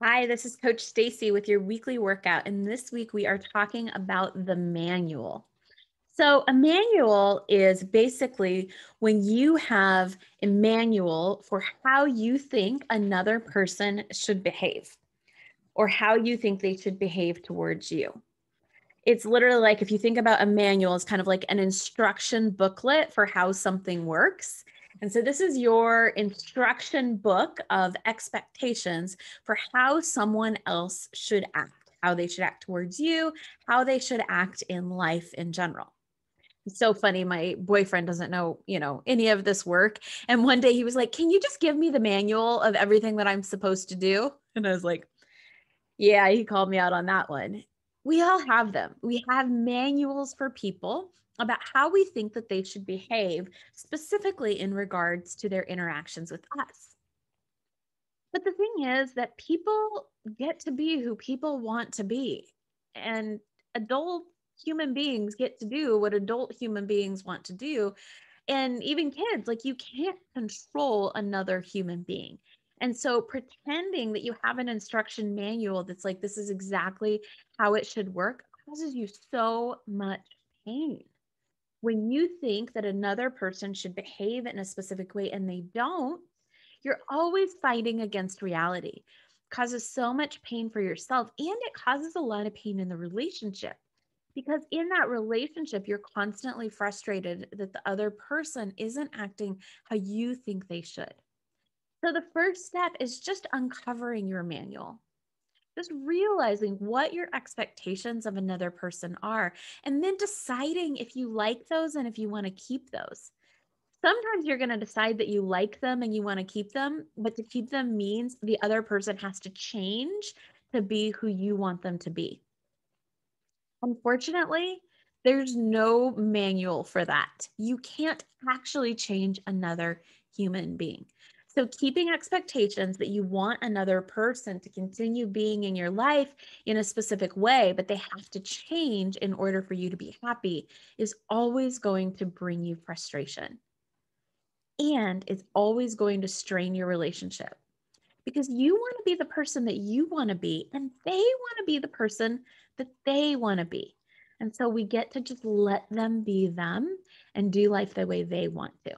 Hi, this is Coach Stacy with your weekly workout. And this week we are talking about the manual. So, a manual is basically when you have a manual for how you think another person should behave or how you think they should behave towards you. It's literally like if you think about a manual, it's kind of like an instruction booklet for how something works. And so this is your instruction book of expectations for how someone else should act, how they should act towards you, how they should act in life in general. It's so funny. My boyfriend doesn't know, you know, any of this work. And one day he was like, Can you just give me the manual of everything that I'm supposed to do? And I was like, Yeah, he called me out on that one. We all have them. We have manuals for people about how we think that they should behave, specifically in regards to their interactions with us. But the thing is that people get to be who people want to be. And adult human beings get to do what adult human beings want to do. And even kids, like you can't control another human being. And so pretending that you have an instruction manual that's like, this is exactly how it should work causes you so much pain when you think that another person should behave in a specific way and they don't, you're always fighting against reality. It causes so much pain for yourself and it causes a lot of pain in the relationship. Because in that relationship, you're constantly frustrated that the other person isn't acting how you think they should. So, the first step is just uncovering your manual. Just realizing what your expectations of another person are and then deciding if you like those and if you want to keep those. Sometimes you're going to decide that you like them and you want to keep them but to keep them means the other person has to change to be who you want them to be. Unfortunately there's no manual for that. You can't actually change another human being so, keeping expectations that you want another person to continue being in your life in a specific way, but they have to change in order for you to be happy, is always going to bring you frustration. And it's always going to strain your relationship because you want to be the person that you want to be, and they want to be the person that they want to be. And so we get to just let them be them and do life the way they want to.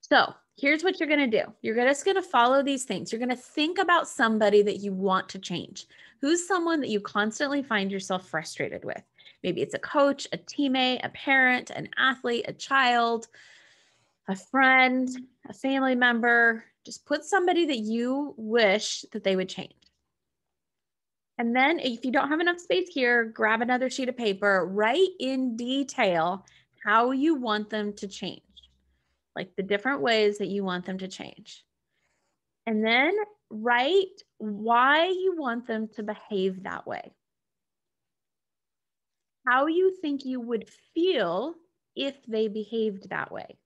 So, here's what you're going to do you're just going to follow these things. You're going to think about somebody that you want to change. Who's someone that you constantly find yourself frustrated with? Maybe it's a coach, a teammate, a parent, an athlete, a child, a friend, a family member. Just put somebody that you wish that they would change. And then if you don't have enough space here, grab another sheet of paper, write in detail how you want them to change like the different ways that you want them to change. And then write why you want them to behave that way. How you think you would feel if they behaved that way.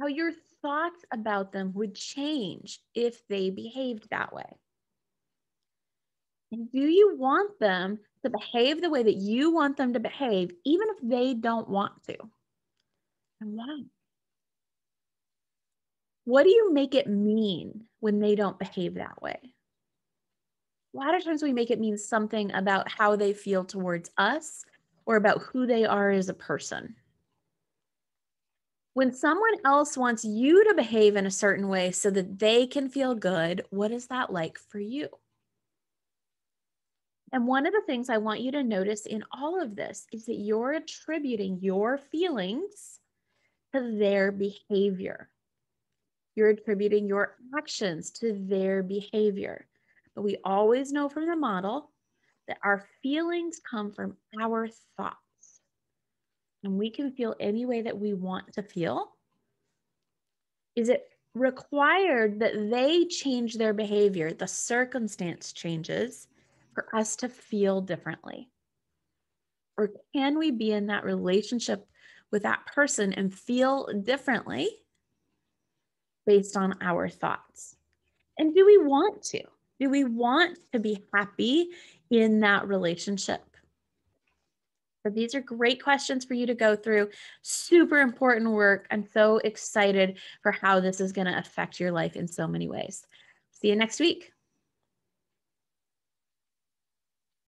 How your thoughts about them would change if they behaved that way. And do you want them to behave the way that you want them to behave, even if they don't want to? And why? What do you make it mean when they don't behave that way? A lot of times we make it mean something about how they feel towards us or about who they are as a person. When someone else wants you to behave in a certain way so that they can feel good, what is that like for you? And one of the things I want you to notice in all of this is that you're attributing your feelings to their behavior. You're attributing your actions to their behavior. But we always know from the model that our feelings come from our thoughts. And we can feel any way that we want to feel. Is it required that they change their behavior, the circumstance changes for us to feel differently? Or can we be in that relationship with that person and feel differently based on our thoughts. And do we want to? Do we want to be happy in that relationship? So these are great questions for you to go through. Super important work. I'm so excited for how this is going to affect your life in so many ways. See you next week.